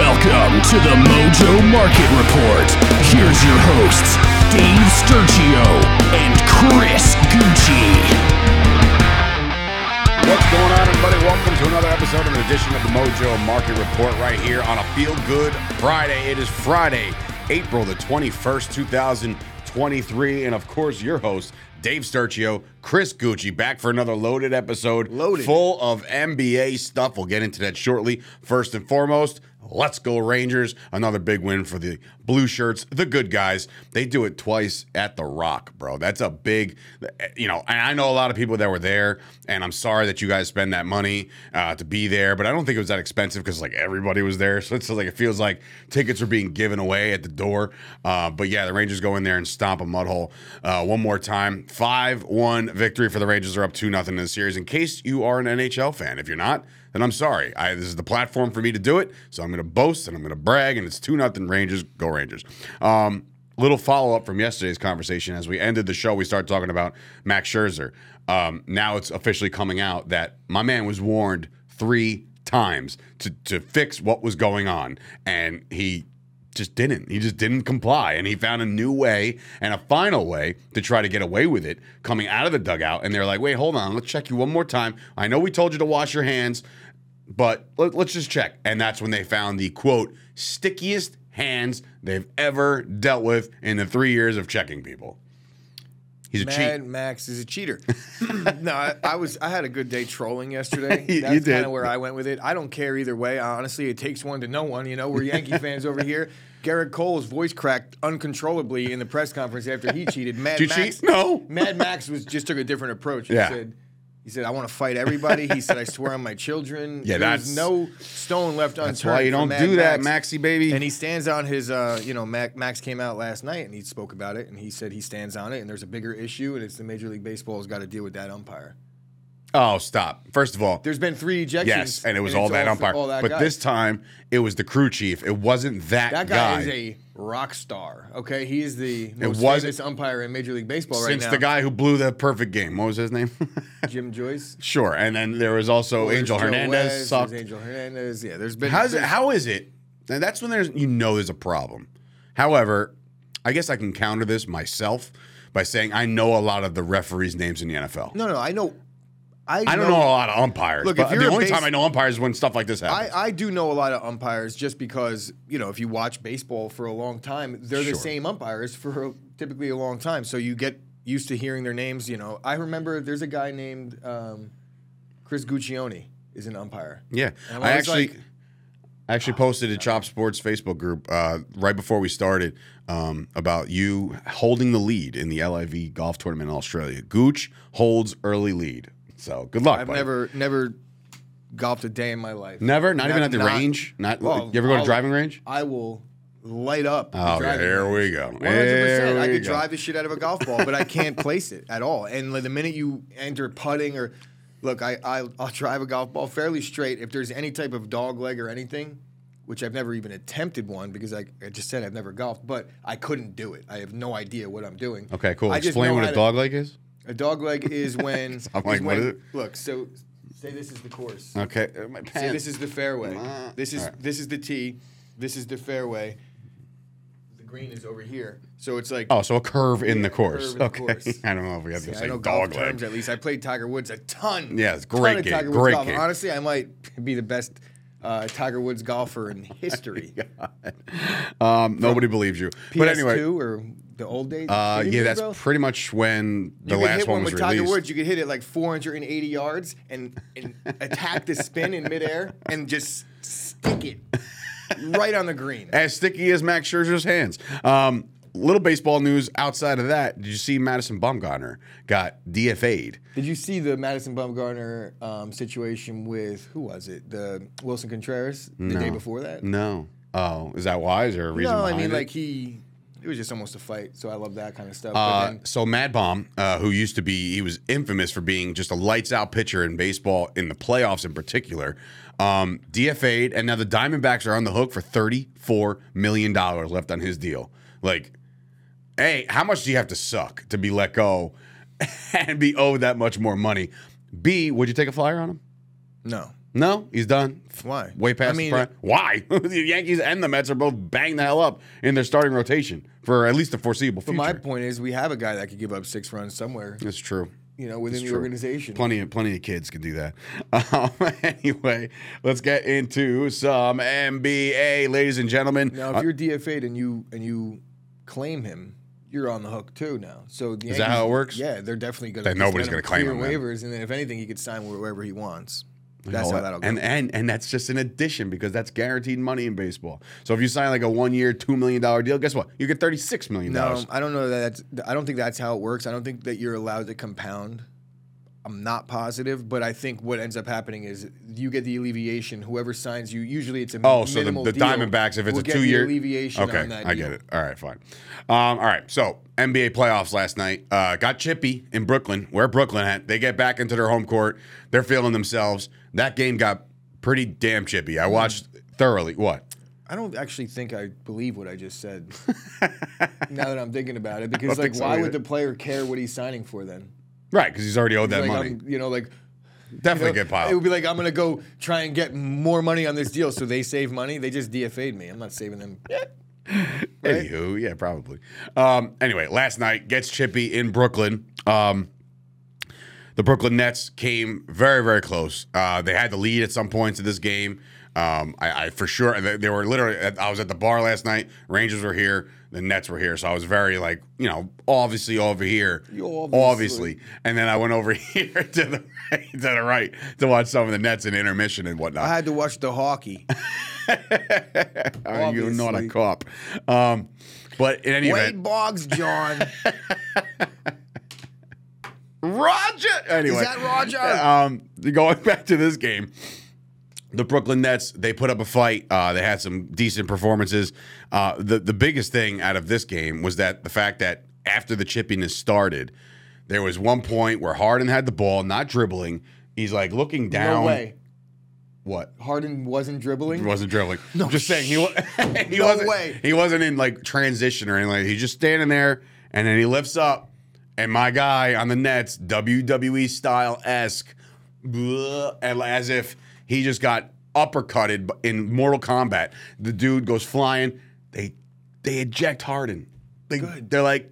Welcome to the Mojo Market Report. Here's your hosts, Dave Sturchio and Chris Gueci. What's going on, everybody? Welcome to another episode of an edition of the Mojo Market Report right here on a Feel Good Friday. It is Friday, April the 21st, 2023. And of course, your host, Dave Sturchio, Chris Gueci, back for another loaded episode. Loaded. Full of NBA stuff. We'll get into that shortly. First and foremost, let's go Rangers. Another big win for the blue shirts, the good guys. They do it twice at the Rock, bro. That's a big, you know, and I know a lot of people that were there, and I'm sorry that you guys spend that money uh, to be there, but I don't think it was that expensive because like everybody was there. So it's like it feels like tickets are being given away at the door. Uh, but yeah, the Rangers go in there and stomp a mud hole uh, one more time. 5 1 victory for the Rangers. are up 2 0 in the series. In case you are an NHL fan, if you're not, then I'm sorry. I, this is the platform for me to do it. So I'm going to boast and I'm going to brag, and it's 2 0 Rangers. Go Rangers. Um, little follow up from yesterday's conversation. As we ended the show, we started talking about Max Scherzer. Um, now it's officially coming out that my man was warned three times to, to fix what was going on. And he just didn't. He just didn't comply. And he found a new way and a final way to try to get away with it coming out of the dugout. And they're like, wait, hold on. Let's check you one more time. I know we told you to wash your hands, but let, us just check. And that's when they found the quote, stickiest hands they've ever dealt with in the three years of checking people. He's a Mad cheat. Max is a cheater. no, I, I, was I had a good day trolling yesterday. you, That's kind of where I went with it. I don't care either way. Honestly, it takes one to know one. You know, we're Yankee fans over here. Gerrit Cole's voice cracked uncontrollably in the press conference after he cheated. Mad Did you Max, cheat? No. Mad Max was just took a different approach. He Yeah. said, he said, I want to fight everybody. He said, I swear on my children. Yeah, There was that's- no stone left unturned. That's why you don't do that, Max. Maxie baby. And he stands on his, uh, you know, Mac, Max came out last night and he spoke about it and he said he stands on it and there's a bigger issue and it's the Major League Baseball has got to deal with that umpire. Oh, stop. First of all, There's been three ejections. yes, and it was all that for umpire. all that but guy. this time, it was the crew chief. It wasn't that, that guy, is a rock star. Okay, he is the most famous umpire in Major League Baseball right now. Since the guy who blew the perfect game. What was his name? Jim Joyce. sure. And then there was also Angel Hernandez West. Angel Hernandez. Yeah, there's been. How's it, how is it? And that's when there's you know there's a problem. However, I guess I can counter this myself by saying I know a lot of the referees' names in the NFL. No, no, I know. I, I don't know a lot of umpires. Look, but the only base- time I know umpires is when stuff like this happens. I do know a lot of umpires just because, you know, if you watch baseball for a long time, they're Sure. the same umpires for typically a long time. So you get used to hearing their names. You know, I remember there's a guy named um, Chris Guccione is an umpire. yeah, I I actually. like- I actually posted a Chop Sports Facebook group uh, right before we started um, about you holding the lead in the LIV golf tournament in Australia. Gooch holds early lead. So good luck. I've buddy. never never golfed a day in my life. Never, not even at the not- range. Not Well, you ever go to I'll- driving range? I will light up. Oh, driving here range. we go. 100%. Here I could drive the shit out of a golf ball, but I can't place it at all. And like, the minute you enter putting or look, I, I I'll drive a golf ball fairly straight. If there's any type of dog leg or anything, which I've never even attempted one because I, I just said I've never golfed, but I couldn't do it. I have no idea what I'm doing. Okay, cool. I Explain what a to- dog leg is. A dog leg is when. I'm like, is what when- is it? Look, so say this is the course. Okay, uh, my Say this is the fairway. Uh, This is alright. this is the tee. This is the fairway. The green is over here. So it's like Oh, so a curve in the course. in the okay, course. I don't know if we have the I know same golf dog terms leg. at least. I played Tiger Woods a ton. Yeah, it's great of game, Tiger Woods great golf. game. Honestly, I might be the best uh, Tiger Woods golfer in history. Um, nobody believes you. But anyway, or the old days. uh, yeah, that's bro? pretty much when the you last hit one one was with released. Tiger Woods. You could hit it like 480 yards and, and attack the spin in midair and just stick it right on the green. As sticky as Max Scherzer's hands. Um, little baseball news outside of that. Did you see Madison Bumgarner got DFA'd? Did you see the Madison Bumgarner um, situation with who was it? The Willson Contreras the day before that. No. Oh, is that why? Is there a reason No, I mean it? like he. It was just almost a fight, so I love that kind of stuff. Uh, but then, so Mad Bomb, uh, who used to be, he was infamous for being just a lights out pitcher in baseball, in the playoffs in particular. Um, DFA'd, and now the Diamondbacks are on the hook for thirty-four million dollars left on his deal. Like, hey, how much do you have to suck to be let go and be owed that much more money? B, would you take a flyer on him? no, No, he's done. Why? Way past I mean- the prime. Why? the Yankees and the Mets are both banged the hell up in their starting rotation for at least the foreseeable But future. my point is, we have a guy that could give up six runs somewhere, That's true. you know, within the organization. Plenty of plenty of kids can do that. Um, anyway, let's get into some NBA, ladies and gentlemen. Now, if Uh, you're DFA'd and you and you claim him, you're on the hook too now. So the Is that how it works? Yeah, they're definitely going Then nobody's going gonna claim to him, then. waivers, and then if anything, he could sign wherever he wants. That's how that- that'll go. and and and that's just an addition because that's guaranteed money in baseball. So if you sign like a one year, two million dollar deal, guess what? You get thirty six million no, dollars. I don't know that. That's, I don't think that's how it works. I don't think that you're allowed to compound. I'm not positive, but I think what ends up happening is you get the alleviation. Whoever signs you, usually it's a Oh, so the, the Diamondbacks, if it's a two year alleviation okay, I deal. get it. All right, fine. Um, all right, so NBA playoffs last night uh, got chippy in Brooklyn. Where Brooklyn at? They get back into their home court. They're feeling themselves. That game got pretty damn chippy. I watched thoroughly. What? I don't actually think I believe what I just said. now that I'm thinking about it, because like, so why either. would the player care what he's signing for then? Right, because he's already owed that like, money. I'm, you know, like Definitely you know, good pile. It would be like I'm gonna go try and get more money on this deal, so they save money. They just DFA'd me. I'm not saving them. right? Anywho, yeah, probably. Um, anyway, last night gets chippy in Brooklyn. Um, the Brooklyn Nets came very, very close. Uh, they had the lead at some points of this game. Um, I, I for sure they, they were literally. I was at the bar last night. Rangers were here. The Nets were here, so I was very like you know obviously over here, obviously. obviously. And then I went over here to the right, to the right to watch some of the Nets in intermission and whatnot. I had to watch the hockey. Uh, you're not a cop. Um, but in any event, Wade Boggs, John. Roger. Anyway, that Roger? Um, going back to this game, the Brooklyn Nets they put up a fight. Uh, they had some decent performances. Uh, the the biggest thing out of this game was that the fact that after the chippiness started, there was one point where Harden had the ball, not dribbling. He's like looking down. No way. What? Harden wasn't dribbling. He wasn't dribbling. No, just saying he, wa- he No wasn't. way. He wasn't in like transition or anything. Like he's just standing there, and then he lifts up, and my guy on the Nets, WWE style esque, as if he just got uppercutted in Mortal Kombat. The dude goes flying. They they eject Harden. They, Good. They're like,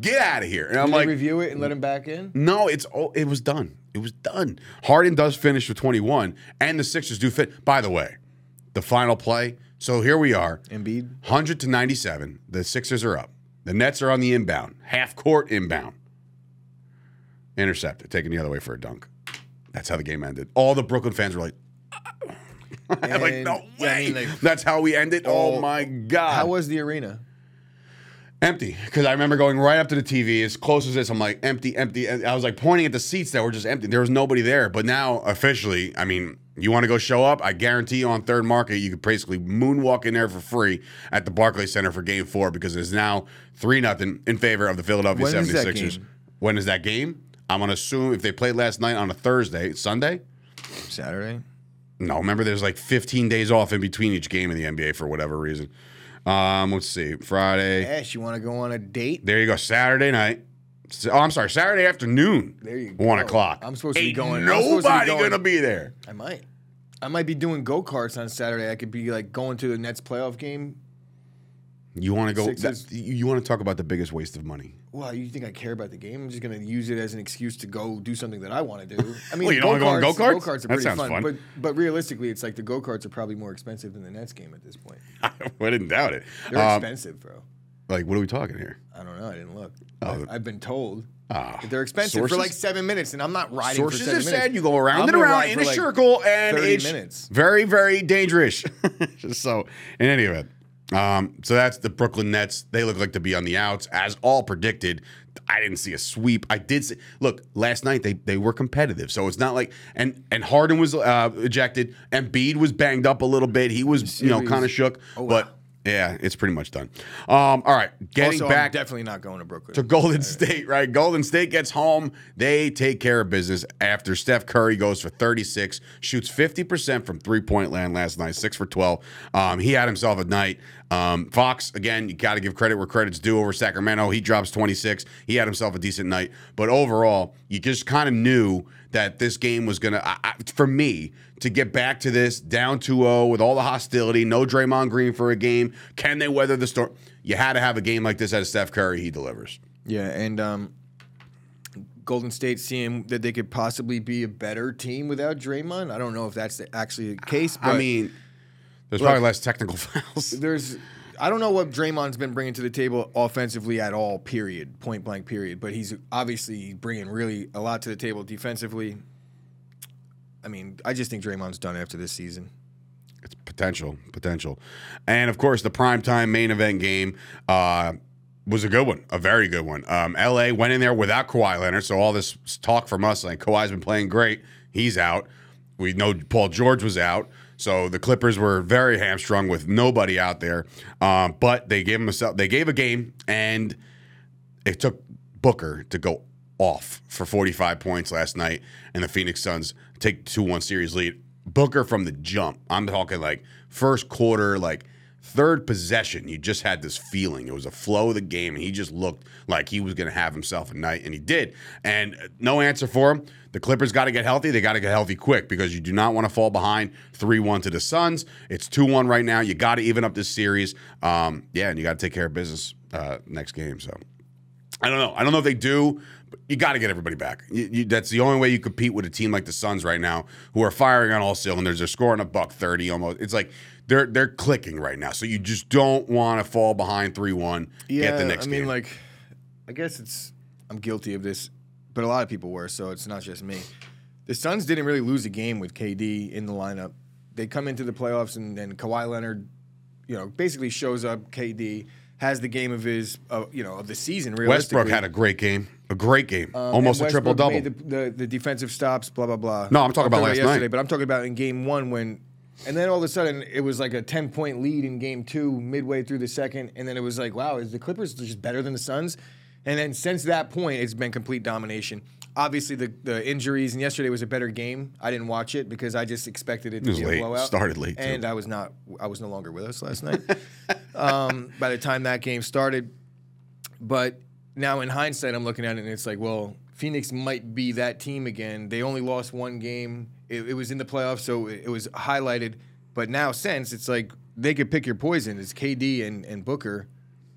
get out of here. And I'm Did like, review it and let him back in? no, it's oh, it was done. It was done. Harden does finish with 21, and the Sixers do fit. By the way, the final play. So here we are, Embiid. 100 to 97. The Sixers are up. The Nets are on the inbound, half court inbound. Intercepted, taken the other way for a dunk. That's how the game ended. All the Brooklyn fans were like, like no yeah, I way. mean, like, That's how we ended. Oh, Oh, my god. How was the arena? Empty, because I remember going right up to the TV as close as this. I'm like empty, empty. And I was like pointing at the seats that were just empty. There was nobody there. But now officially, I mean, you want to go show up? I guarantee you on third market, you could basically moonwalk in there for free at the Barclays Center for Game Four because it is now three nothing in favor of the Philadelphia When is that 76ers. game? When is that game? I'm gonna assume if they played last night on a Thursday, Sunday. Saturday. No, remember there's like 15 days off in between each game in the NBA for whatever reason. Um, let's see, Friday. Ash, you want to go on a date? There you go. Saturday night. Oh, I'm sorry. Saturday afternoon. There you go. One o'clock. I'm supposed to be Ain't going- to be Nobody going- gonna be there. I might. I might be doing go karts on Saturday. I could be like going to the Nets playoff game. You want to go? That- you want to talk about the biggest waste of money? Well, you think I care about the game? I'm just gonna use it as an excuse to go do something that I want to do. I mean, Well, you don't wanna go on go-karts- go-karts? Go-karts are That pretty sounds fun, fun. but but realistically, it's like the go karts are probably more expensive than the Nets game at this point. I didn't doubt it. They're Um, expensive, bro. like, what are we talking here? I don't know. I didn't look. Oh. I, I've been told Ah, they're expensive sources? for like seven minutes, and I'm not riding Sources for seven have said you go around and around in a like, circle, and it's minutes. very, very dangerous. So, in any event, um, so that's the Brooklyn Nets. They look like to be on the outs, as all predicted. I didn't see a sweep. I did see. Look, last night they they were competitive, so it's not like and and Harden was uh, ejected, and Bede was banged up a little bit. He was you know kind of shook, Oh, wow. but yeah, it's pretty much done. Um, all right, getting also, back I'm definitely not going to Brooklyn. to Golden State, right? Golden State gets home. They take care of business after Steph Curry goes for 36, shoots 50% from three point land last night, six for 12. Um, he had himself a night. Um, Fox, again, you got to give credit where credit's due over Sacramento. He drops 26. He had himself a decent night. But overall, you just kind of knew that this game was gonna. I, I, for me to get back to this down 2-0 with all the hostility, no Draymond Green for a game. Can they weather the storm? You had to have a game like this out of Steph Curry. He delivers. Yeah, and um, Golden State seeing that they could possibly be a better team without Draymond. I don't know if that's the- actually the case. But I mean, there's probably less technical fouls. there's I don't know what Draymond's been bringing to the table offensively at all. Period, point blank. Period. But he's obviously bringing really a lot to the table defensively. I mean, I just think Draymond's done after this season. It's potential, potential, and of course the primetime main event game uh, was a good one, a very good one. Um, L.A. went in there without Kawhi Leonard, so all this talk from us like Kawhi's been playing great, he's out. We know Paul George was out, so the Clippers were very hamstrung with nobody out there. Um, but they gave him a they gave a game, and it took Booker to go off for 45 points last night, and the Phoenix Suns take 2 1 series lead. Booker from the jump. I'm talking like first quarter, like third possession. You just had this feeling. It was a flow of the game, and he just looked like he was going to have himself a night, and he did. And uh, no answer for him. The Clippers got to get healthy. They got to get healthy quick because you do not want to fall behind 3 1 to the Suns. It's 2 1 right now. You got to even up this series. Um, yeah, and you got to take care of business uh, next game. So. I don't know. I don't know if they do, you got to get everybody back. You, you, that's the only way you compete with a team like the Suns right now, who are firing on all cylinders. They're scoring a buck thirty almost. It's like they're they're clicking right now. So you just don't want to fall behind three one. get the next I mean, game. like, I guess it's I'm guilty of this, but a lot of people were, so it's not just me. The Suns didn't really lose a game with KD in the lineup. They come into the playoffs, and then Kawhi Leonard, you know, basically shows up. KD has the game of his, uh, you know, of the season. Westbrook had a great game, a great game, Um, almost a triple double. The, the, the defensive stops, blah blah blah. No, I'm talking about last yesterday, night. but I'm talking about in game one when, and then all of a sudden it was like a 10 point lead in game two, midway through the second, and then it was like, wow, is the Clippers just better than the Suns? And then since that point, it's been complete domination. Obviously, the, the injuries, and yesterday was a better game. I didn't watch it because I just expected it to was be late. a blowout. Started late, too. and I was not. I was no longer with us last night. um, by the time that game started, but now in hindsight, I'm looking at it and it's like, well, Phoenix might be that team again. They only lost one game. It, it was in the playoffs, so it, it was highlighted. But now, since it's like they could pick your poison. It's KD and, and Booker.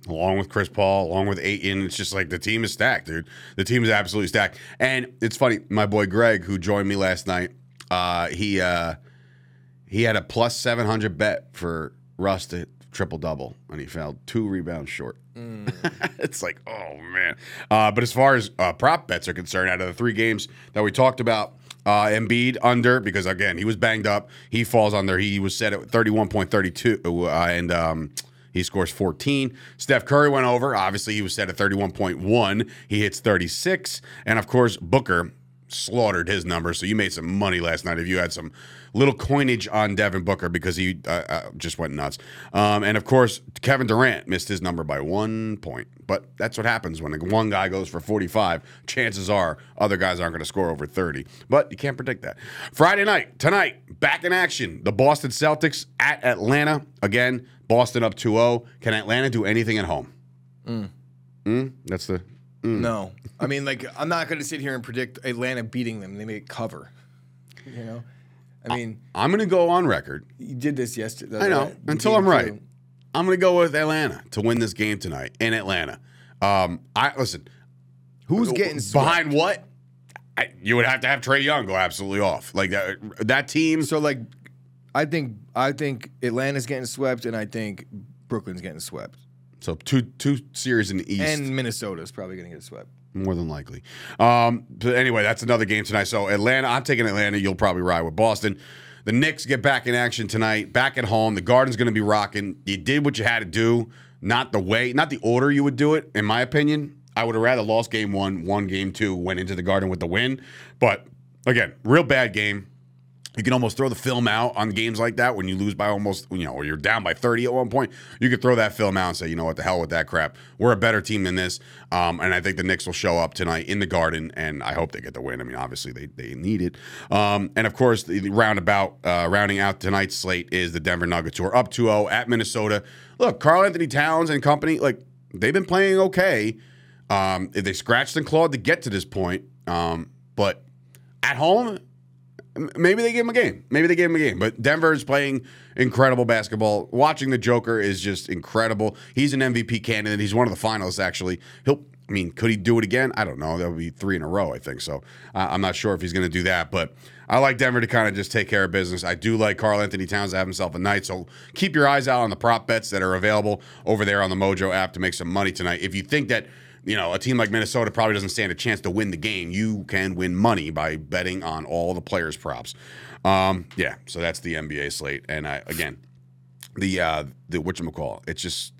along with Chris Paul, along with Ayton. It's just like the team is stacked, dude. The team is absolutely stacked. And it's funny, my boy Greg, who joined me last night, uh, he uh, he had a plus seven hundred bet for Russ to triple double, and he fell two rebounds short. it's like, oh man. Uh, but as far as uh, prop bets are concerned, out of the three games that we talked about. Uh, Embiid under because again he was banged up. He falls under. He was set at thirty one point thirty two, uh, and um, he scores 14. Steph Curry went over. Obviously, he was set at 31.1. He hits 36. And of course, Booker slaughtered his number. So you made some money last night if you had some little coinage on Devin Booker because he uh, uh, just went nuts. Um, and of course, Kevin Durant missed his number by one point. But that's what happens when one guy goes for 45. Chances are other guys aren't going to score over 30. But you can't predict that. Friday night, tonight, back in action. The Boston Celtics at Atlanta. Again, Boston up 2 0. Can Atlanta do anything at home? Mm. That's the. No, I mean, like I'm not going to sit here and predict Atlanta beating them. They may cover. You know, I mean, I'm going to go on record. you did this yesterday. I know. Until I'm right. two. I'm going to go with Atlanta to win this game tonight in Atlanta. Um, I listen. Who's getting swept? behind what? I, you would have to have Trae Young go absolutely off. Like that. That team. So like, I think I think Atlanta's getting swept, and I think Brooklyn's getting swept, So two two series in the East. and Minnesota's probably going to get swept. More than likely. Um, but anyway, that's another game tonight. So Atlanta, I'm taking Atlanta. You'll probably ride with Boston. The Knicks get back in action tonight, back at home. The Garden's going to be rocking. You did what you had to do, not the way, not the order you would do it. In my opinion, I would have rather lost game one, won game two, went into the Garden with the win. But again, real bad game. You can almost throw the film out on games like that when you lose by almost, you know, or you're down by 30 at one point. You could throw that film out and say, you know what, the hell with that crap. We're a better team than this. Um, and I think the Knicks will show up tonight in the Garden, and I hope they get the win. I mean, obviously they, they need it. Um, and of course, the roundabout, uh, rounding out tonight's slate is the Denver Nuggets, who are up 2 0 at Minnesota. Look, Karl Anthony Towns and company, like, they've been playing okay. Um, they scratched and clawed to get to this point. Um, but At home, maybe they give him a game. Maybe they gave him a game. But Denver is playing incredible basketball. Watching the Joker is just incredible. He's an MVP candidate. He's one of the finalists, actually. He'll. I mean, could he do it again? I don't know. That would be three in a row, I think. So uh, I'm not sure if he's going to do that. But I like Denver to kind of just take care of business. I do like Karl Anthony Towns to have himself a night. So keep your eyes out on the prop bets that are available over there on the Mojo app to make some money tonight. If you think that you know, a team like Minnesota probably doesn't stand a chance to win the game. You can win money by betting on all the players' props. Um, yeah, so that's the NBA slate. And I again, the uh the whatchamacall, it's just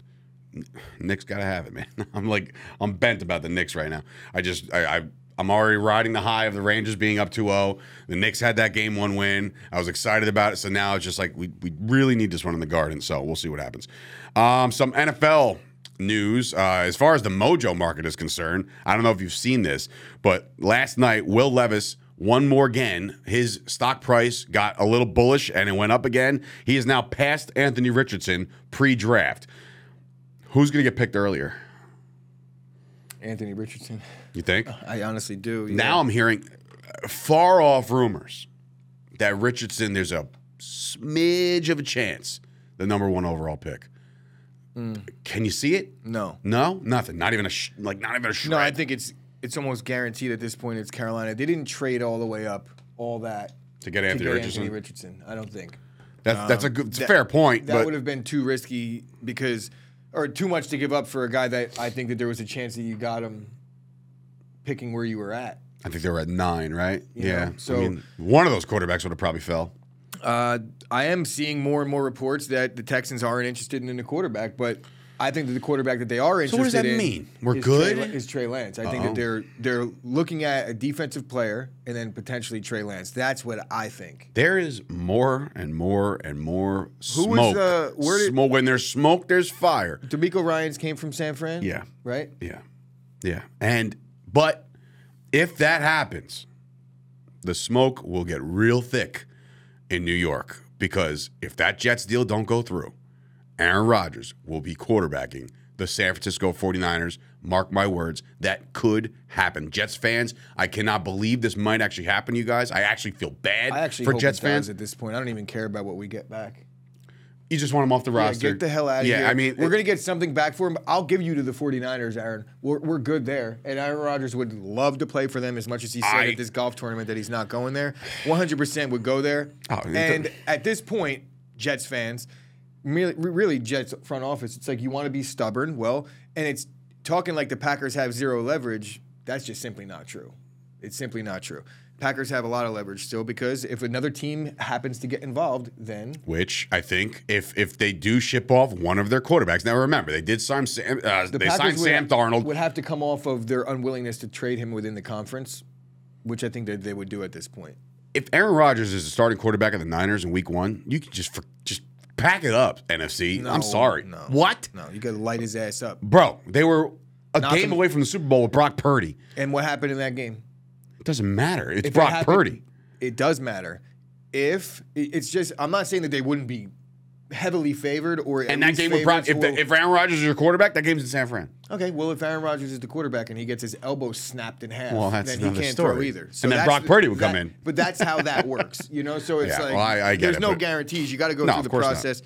Knicks gotta have it, man. I'm like I'm bent about the Knicks right now. I just I, I I'm already riding the high of the Rangers being up 2-0. The Knicks had that game one win. I was excited about it. So now it's just like we we really need this one in the garden. So we'll see what happens. Um, some NFL news uh, as far as the Mojo market is concerned. I don't know if you've seen this, but last night Will Levis won more again. His stock price got a little bullish and it went up again. He is now past Anthony Richardson pre-draft. Who's going to get picked earlier? Anthony Richardson. You think? I honestly do. yeah. Now I'm hearing far off rumors that Richardson, there's a smidge of a chance the number one overall pick. Mm. Can you see it? no, No, nothing. Not even a sh- like not even a shred. no. I think it's it's almost guaranteed at this point. It's Carolina. They didn't trade all the way up, all that to get to Anthony get Richardson. Anthony Richardson. I don't think that's that's a um, good, it's a that- fair point. that would have been too risky because, or too much to give up for a guy that I think that there was a chance that you got him picking where you were at. I think they were at nine, right? You yeah. know, so- I mean, one of those quarterbacks would have probably fell. Uh, I am seeing more and more reports that the Texans aren't interested in the quarterback, but I think that the quarterback that they are interested in. So what does that mean? We're is good? Trey, is Trey Lance. I think Uh-oh. that they're they're looking at a defensive player and then potentially Trey Lance. That's what I think. There is more and more and more Who was, smoke. uh, where did- smoke. When there's smoke, there's fire. DeMeco Ryans's came from San Fran. Yeah. Right. Yeah. Yeah. And but if that happens, the smoke will get real thick in New York because if that Jets deal don't go through, Aaron Rodgers will be quarterbacking the San Francisco 49ers. Mark my words, that could happen. Jets fans, I cannot believe this might actually happen, you guys. I actually feel bad I actually for Jets fans. at this point. I don't even care about what we get back. You just want him off the Yeah, roster. get the hell out of yeah, here. Yeah, I mean, we're going to get something back for him. I'll give you to the 49ers, Aaron. We're, we're good there. And Aaron Rodgers would love to play for them as much as he said I- at this golf tournament that he's not going there. 100% would go there. Oh, and at this point, Jets fans, really, really Jets front office, it's like you want to be stubborn. Well, and it's talking like the Packers have zero leverage. That's just simply not true. It's simply not true. Packers have a lot of leverage still because if another team happens to get involved, then which I think if if they do ship off one of their quarterbacks. Now remember, they did sign Sam. Uh, The they Packers signed Sam Darnold. Would have to come off of their unwillingness to trade him within the conference, which I think that they would do at this point. if Aaron Rodgers is the starting quarterback of the Niners in Week One, you can just for, just pack it up. NFC. No, I'm sorry. no. What, No, you got to light his ass up. bro? They were a Not game from- away from the Super Bowl with Brock Purdy. And what happened in that game? It doesn't matter. It's If it Brock happened- Purdy. It does matter. If it- it's just, I'm not saying that they wouldn't be heavily favored or at And that least game Brock. favorites If, or- the, if Aaron Rodgers is your quarterback, that game's in San Fran. okay, well, if Aaron Rodgers is the quarterback and he gets his elbow snapped in half, Well, that's then he another can't throw story. either. And then that's Brock the- Purdy would come that- in. But that's how that works, you know. So it's Yeah, like well, I- I get there's it, no but- guarantees. You got to go No, through the course not. process.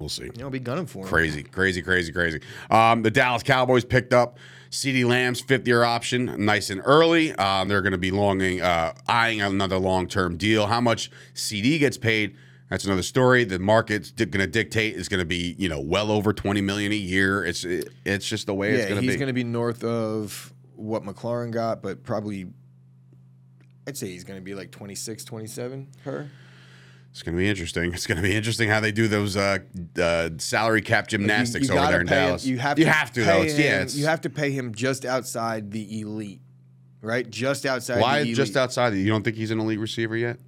We'll see. You know, be gunning for him. Crazy, crazy, crazy, crazy. Um, the Dallas Cowboys picked up CeeDee Lamb's fifth year option nice and early. Um, they're going to be longing, uh, eyeing another long term deal. How much CD gets paid? That's another story. The market's di- going to dictate is going to be, you know, well over twenty million a year. It's it, it's just the way it's going to be. he's going to be north of what McLaurin got, but probably, I'd say he's going to be like 26, 27 per. It's going to be interesting. It's going to be interesting how they do those uh, uh, salary cap gymnastics You- over you gotta there in pay him- Dallas. you have you to have to though. It's, him, yeah, you have to pay him just outside the elite, right? Just outside. why the elite. just outside? You don't think he's an elite receiver yet?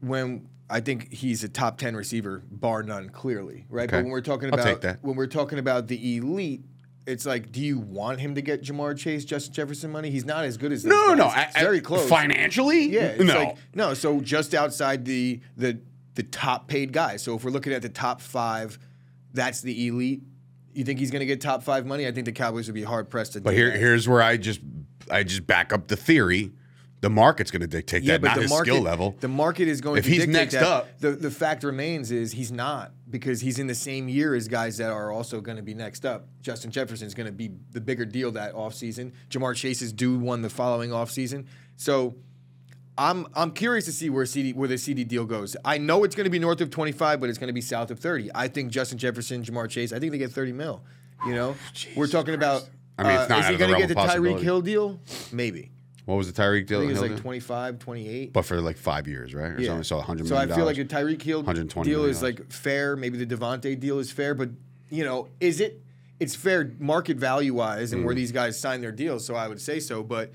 when I think he's a top ten receiver, bar none, clearly, right? Okay. But when we're talking about when we're talking about the elite, it's like, do you want him to get Ja'Marr Chase, Justin Jefferson money? He's not as good as No, no, no. It's I- I- very close. Financially, Yeah, no. like no. So just outside the the the top paid guys. So if we're looking at the top five, that's the elite. You think he's going to get top five money? I think the Cowboys would be hard pressed to. But do here, that. here's where I just I just back up the theory the market's going to dictate that, not his skill level. The market is going If to he's dictate next that. up- The the fact remains is he's not because he's in the same year as guys that are also going to be next up. Justin Jefferson's going to be the bigger deal that offseason. Ja'Marr Chase is due one the following offseason. So I'm I'm curious to see where CD where the CD deal goes. I know it's going to be north of 25, but it's going to be south of 30. I think Justin Jefferson, Ja'Marr Chase, I think they get 30 mil. You know, we're talking about. I mean, it's uh, not is he going to get the of Tyreek. Hill deal? Maybe. what was the Tyreek deal? I think it's Hill like 25, 28. but for like five years, right? Or something. So 100 So I feel like a dollars. Tyreek Hill deal is like fair. Maybe the Davante deal is fair, but you know, is it? It's fair market value wise and where Mm. these guys sign their deals. So I would say so. But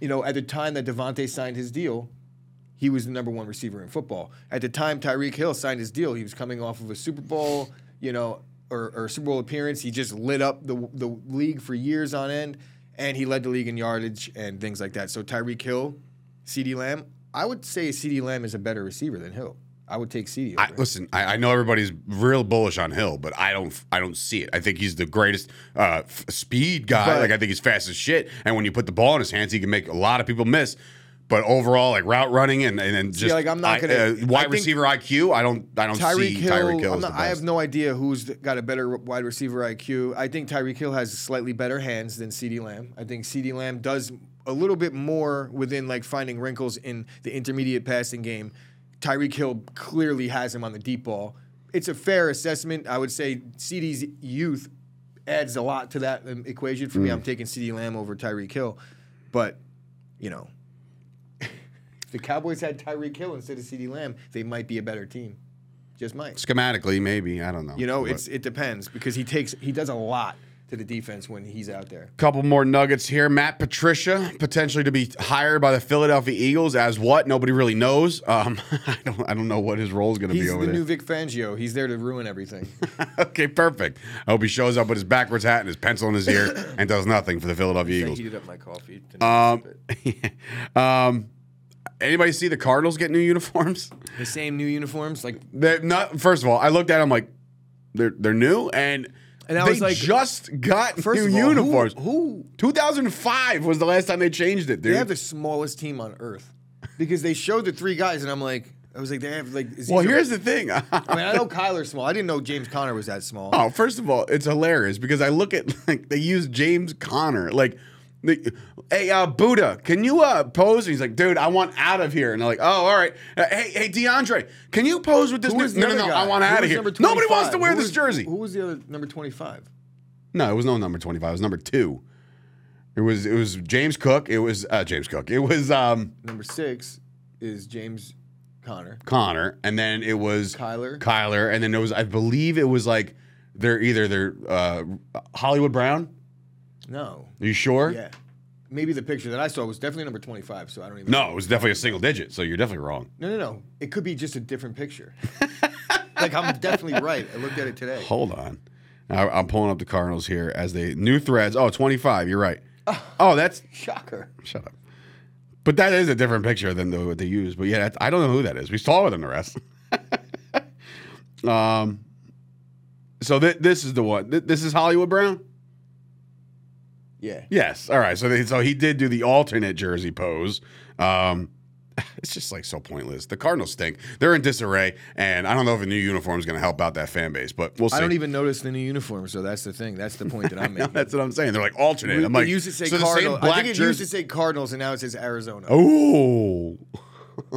you know, at the time that Davante signed his deal, he was the number one receiver in football. At the time Tyreek Hill signed his deal, he was coming off of a Super Bowl, you know, or, or Super Bowl appearance. He just lit up the the league for years on end, and he led the league in yardage and things like that. So Tyreek Hill, CeeDee Lamb, I would say CeeDee Lamb is a better receiver than Hill. I would take C.D. I, listen, I, I know everybody's real bullish on Hill, but I don't, I don't see it. I think he's the greatest uh, f- speed guy. But- like I think he's fast as shit, and when you put the ball in his hands, he can make a lot of people miss. But overall, like route running and and, and just like, I'm not gonna- uh, wide receiver IQ. I don't, I don't Tyreek see Hill, Tyreek Hill. Not- I have no idea who's got a better wide receiver IQ. I think Tyreek Hill has slightly better hands than CeeDee Lamb. I think CeeDee Lamb does a little bit more within like finding wrinkles in the intermediate passing game. Tyreek Hill clearly has him on the deep ball. It's a fair assessment. I would say CD's youth adds a lot to that equation for me. Mm. I'm taking CeeDee Lamb over Tyreek Hill, but you know. If the Cowboys had Tyreek Hill instead of CeeDee Lamb, they might be a better team. Just might. schematically, maybe I don't know. You know, But- it's it depends because he takes he does a lot to the defense when he's out there. Couple more nuggets here. Matt Patricia potentially to be hired by the Philadelphia Eagles as what? Nobody really knows. Um, I don't. I don't know what his role is going to He's be the over there. new Vic Fangio. He's there to ruin everything. okay, perfect. I hope he shows up with his backwards hat and his pencil in his ear and does nothing for the Philadelphia I Eagles. heated up my coffee. Um, um, anybody see the Cardinals get new uniforms? the same new uniforms, like They're not. First of all, I looked at them like they're they're new and. And I they was like- just got first new all, uniforms. Who, 2005 was the last time they changed it, dude. they have the smallest team on earth because they showed the three guys, and I'm like, I was like, they have like. is well, these a- here's the thing. I mean, I know Kyler's small. I didn't know James Conner was that small. Oh, first of all, it's hilarious because I look at like they use James Conner like. Hey, uh, Buddha, can you uh, pose? And he's like, dude, I want out of here. And they're like, oh, all right. Uh, hey, hey, DeAndre, can you pose with this? Who new- no, no, no, guy? I want out of here. Nobody wants to wear Who this was- jersey. Who was the other number 25? No, it was no number 25. It was number two. It was it was James Cook. It was uh, James Cook. It was um, Number six is James Conner. Conner, and then it was Kyler. Kyler, and then it was I believe it was like they're either they're uh, Hollywood Brown. No. Are you sure? Yeah. Maybe the picture that I saw was definitely number 25, so I don't even No, it was definitely a single digit. So you're definitely wrong. No, no, no. It could be just a different picture. like I'm definitely right. I looked at it today. Hold on. I, I'm pulling up the Cardinals here as they new threads. Oh, 25. You're right. Oh, that's Shocker. shut up. But that is a different picture than the, what they use. But yeah, that's, I don't know who that is. He's taller than the rest. um. So th- this is the one. Th- this is Hollywood Brown. Yeah. Yes. All right. So they, so he did do the alternate jersey pose. Um, it's just like so pointless. The Cardinals stink. They're in disarray, and I don't know if a new uniform is going to help out that fan base, but we'll see. I don't even notice the new uniform, so that's the thing. That's the point that I'm making. That's what I'm saying. They're like alternate. We- I'm like, used to say so the same Cardinals. I think it used to say Cardinals, and now it says Arizona. Oh.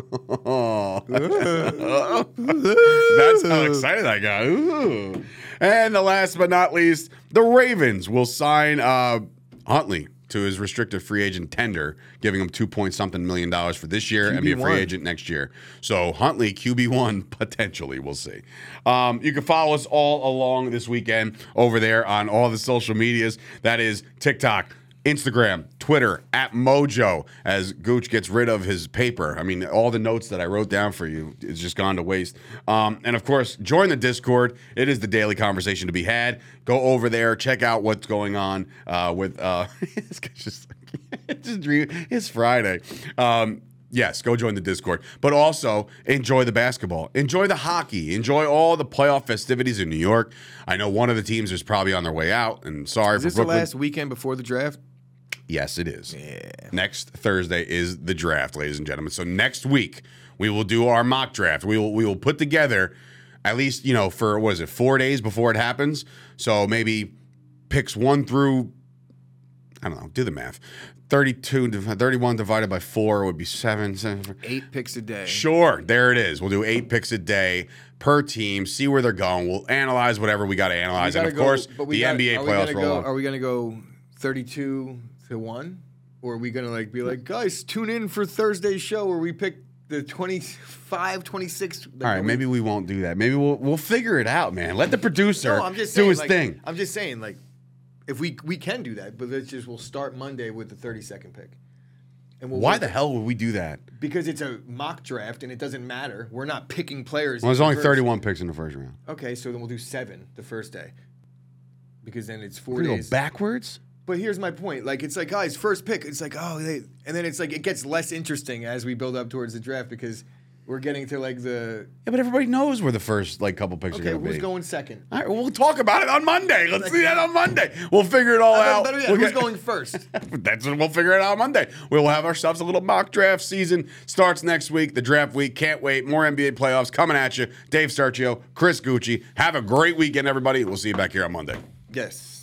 That's how excited I got. Ooh. And the last but not least, the Ravens will sign uh, Huntley to his restricted free agent tender, giving him two point something million dollars for this year and be a free QB1. agent next year. So Huntley QB one potentially, we'll see. Um, you can follow us all along this weekend over there on all the social medias. That is TikTok. Instagram, Twitter, at Mojo, as Gooch gets rid of his paper. I mean, all the notes that I wrote down for you is just gone to waste. Um, and of course, join the Discord. It is the daily conversation to be had. Go over there, check out what's going on uh, with. Uh, this guy's just it's, just dream- it's Friday. Um, Yes, go join the Discord. But also enjoy the basketball, enjoy the hockey, enjoy all the playoff festivities in New York. I know one of the teams is probably on their way out, and sorry Is for this the last weekend before the draft? Yes, it is. Next Thursday is the draft, ladies and gentlemen. So next week we will do our mock draft. We will we will put together at least you know for what is it four days before it happens. So maybe picks one through I don't know. Do the math. 32, 31 divided by four would be seven. seven Eight picks a day. Sure, there it is. We'll do eight picks a day per team. See where they're going. We'll analyze whatever we got to analyze, and of go- course, the gotta- NBA playoffs roll on. Are we gonna go thirty-two to one, or are we gonna like be like, guys, tune in for Thursday's show where we pick the 25, 26. Like, All right, we- maybe we won't do that. Maybe we'll we'll figure it out, man. Let the producer No, I'm just do his like, thing. I'm just saying, like, if we we can do that, but let's just we'll start Monday with the 32nd pick. And we'll Why the it- hell would we do that? Because it's a mock draft and it doesn't matter. We're not picking players. Well, there's in only first. 31 picks in the first round. Okay, so then we'll do seven the first day. Because then it's 4 We're days. go backwards. But here's my point. Like it's like, guys, first pick. It's like, oh, they, and then it's like it gets less interesting as we build up towards the draft because we're getting to like the Yeah, but everybody knows where the first like couple picks okay, are gonna be. Okay, who's going second? All right, well, we'll talk about it on Monday. Let's do that on Monday. We'll figure it all out. Better yet, We'll who's get- going first? That's what we'll figure it out on Monday. We'll have ourselves a little mock draft season. Starts next week, the draft week. Can't wait. More NBA playoffs coming at you. Dave Sturchio, Chris Gueci. Have a great weekend, everybody. We'll see you back here on Monday. yes.